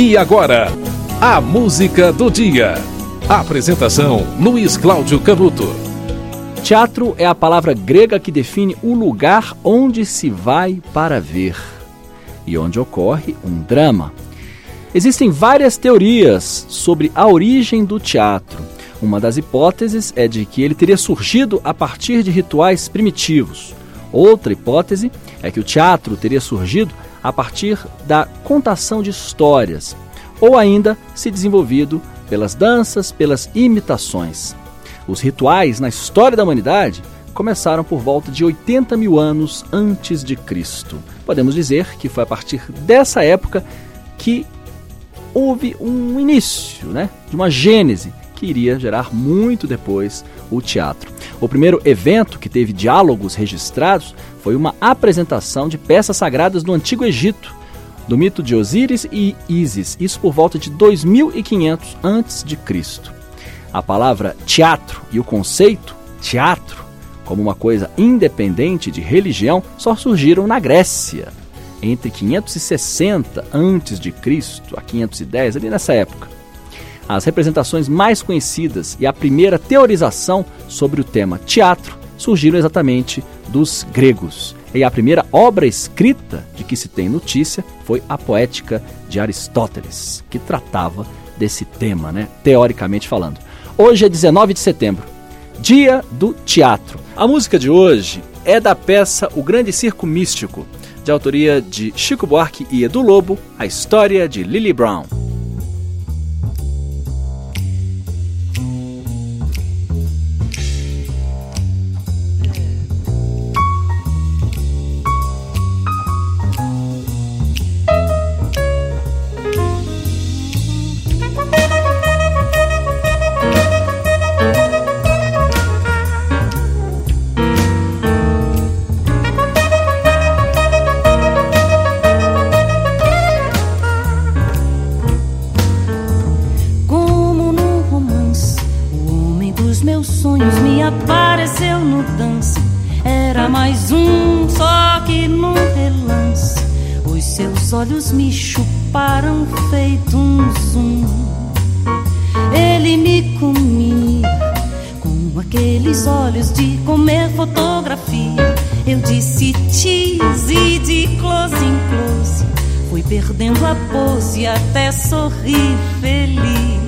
E agora, a música do dia. Apresentação: Luiz Cláudio Canuto. Teatro é a palavra grega que define o lugar onde se vai para ver e onde ocorre um drama. Existem várias teorias sobre a origem do teatro. Uma das hipóteses é de que ele teria surgido a partir de rituais primitivos. Outra hipótese é que o teatro teria surgido a partir da contação de histórias, ou ainda se desenvolvido pelas danças, pelas imitações. Os rituais na história da humanidade começaram por volta de 80 mil anos antes de Cristo. Podemos dizer que foi a partir dessa época que houve um início, né, de uma gênese que iria gerar muito depois o teatro. O primeiro evento que teve diálogos registrados foi uma apresentação de peças sagradas do Antigo Egito, do mito de Osíris e Ísis, isso por volta de 2500 a.C. A palavra teatro e o conceito teatro como uma coisa independente de religião só surgiram na Grécia entre 560 a.C. a 510, ali nessa época. As representações mais conhecidas e a primeira teorização sobre o tema teatro surgiram exatamente dos gregos. E a primeira obra escrita de que se tem notícia foi a Poética de Aristóteles, que tratava desse tema, né, teoricamente falando. Hoje é 19 de setembro, dia do teatro. A música de hoje é da peça O Grande Circo Místico, de autoria de Chico Buarque e Edu Lobo, a história de Lily Brown. Apareceu no dance. Era mais um, só que num relance. Os seus olhos me chuparam feito um zoom. Ele me comia com aqueles olhos de comer fotografia. Eu disse tease de close em close. Fui perdendo a pose até sorrir feliz.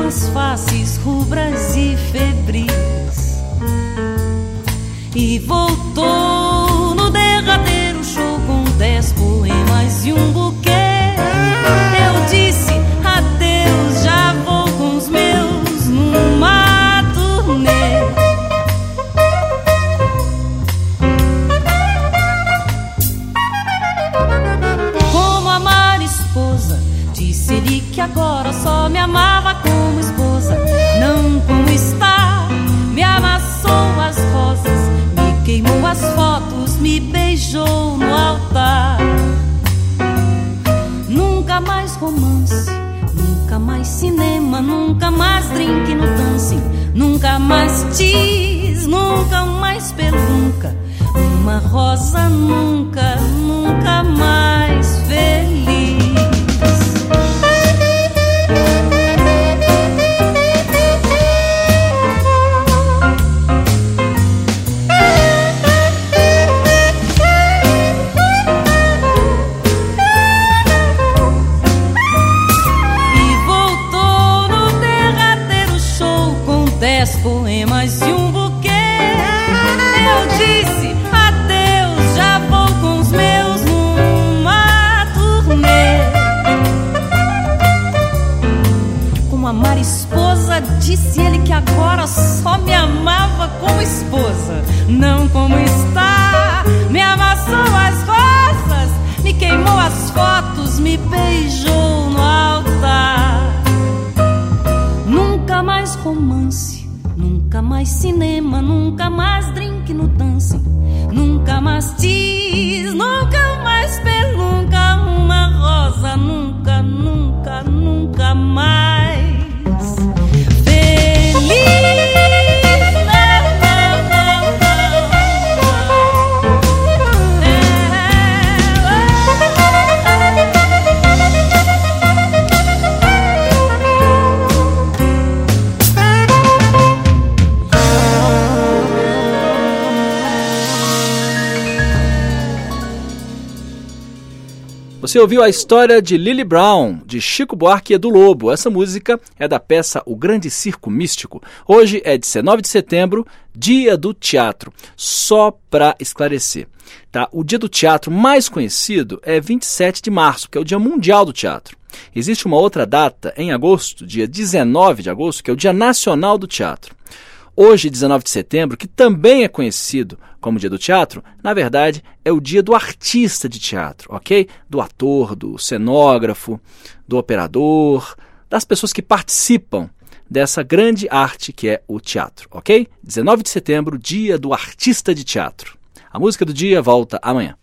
com as faces rubras e febris. E voltou que agora só me amava como esposa não como está. Me amassou as rosas, me queimou as fotos, me beijou no altar. Nunca mais romance, nunca mais cinema, nunca mais drink no dancing, nunca mais tease, mais cinema, nunca mais drink no dance, nunca mais tease, nunca mais pelunca, uma rosa, nunca, nunca, nunca mais. Você ouviu a história de Lily Brown, de Chico Buarque e Edu Lobo. Essa música é da peça O Grande Circo Místico. Hoje é 19 de setembro, dia do teatro. Só para esclarecer, tá? O dia do teatro mais conhecido é 27 de março, que é o Dia Mundial do Teatro. Existe uma outra data em agosto, dia 19 de agosto, que é o Dia Nacional do Teatro. Hoje, 19 de setembro, que também é conhecido como Dia do Teatro, na verdade é o dia do artista de teatro, ok? Do ator, do cenógrafo, do operador, das pessoas que participam dessa grande arte que é o teatro, ok? 19 de setembro, dia do artista de teatro. A música do dia volta amanhã.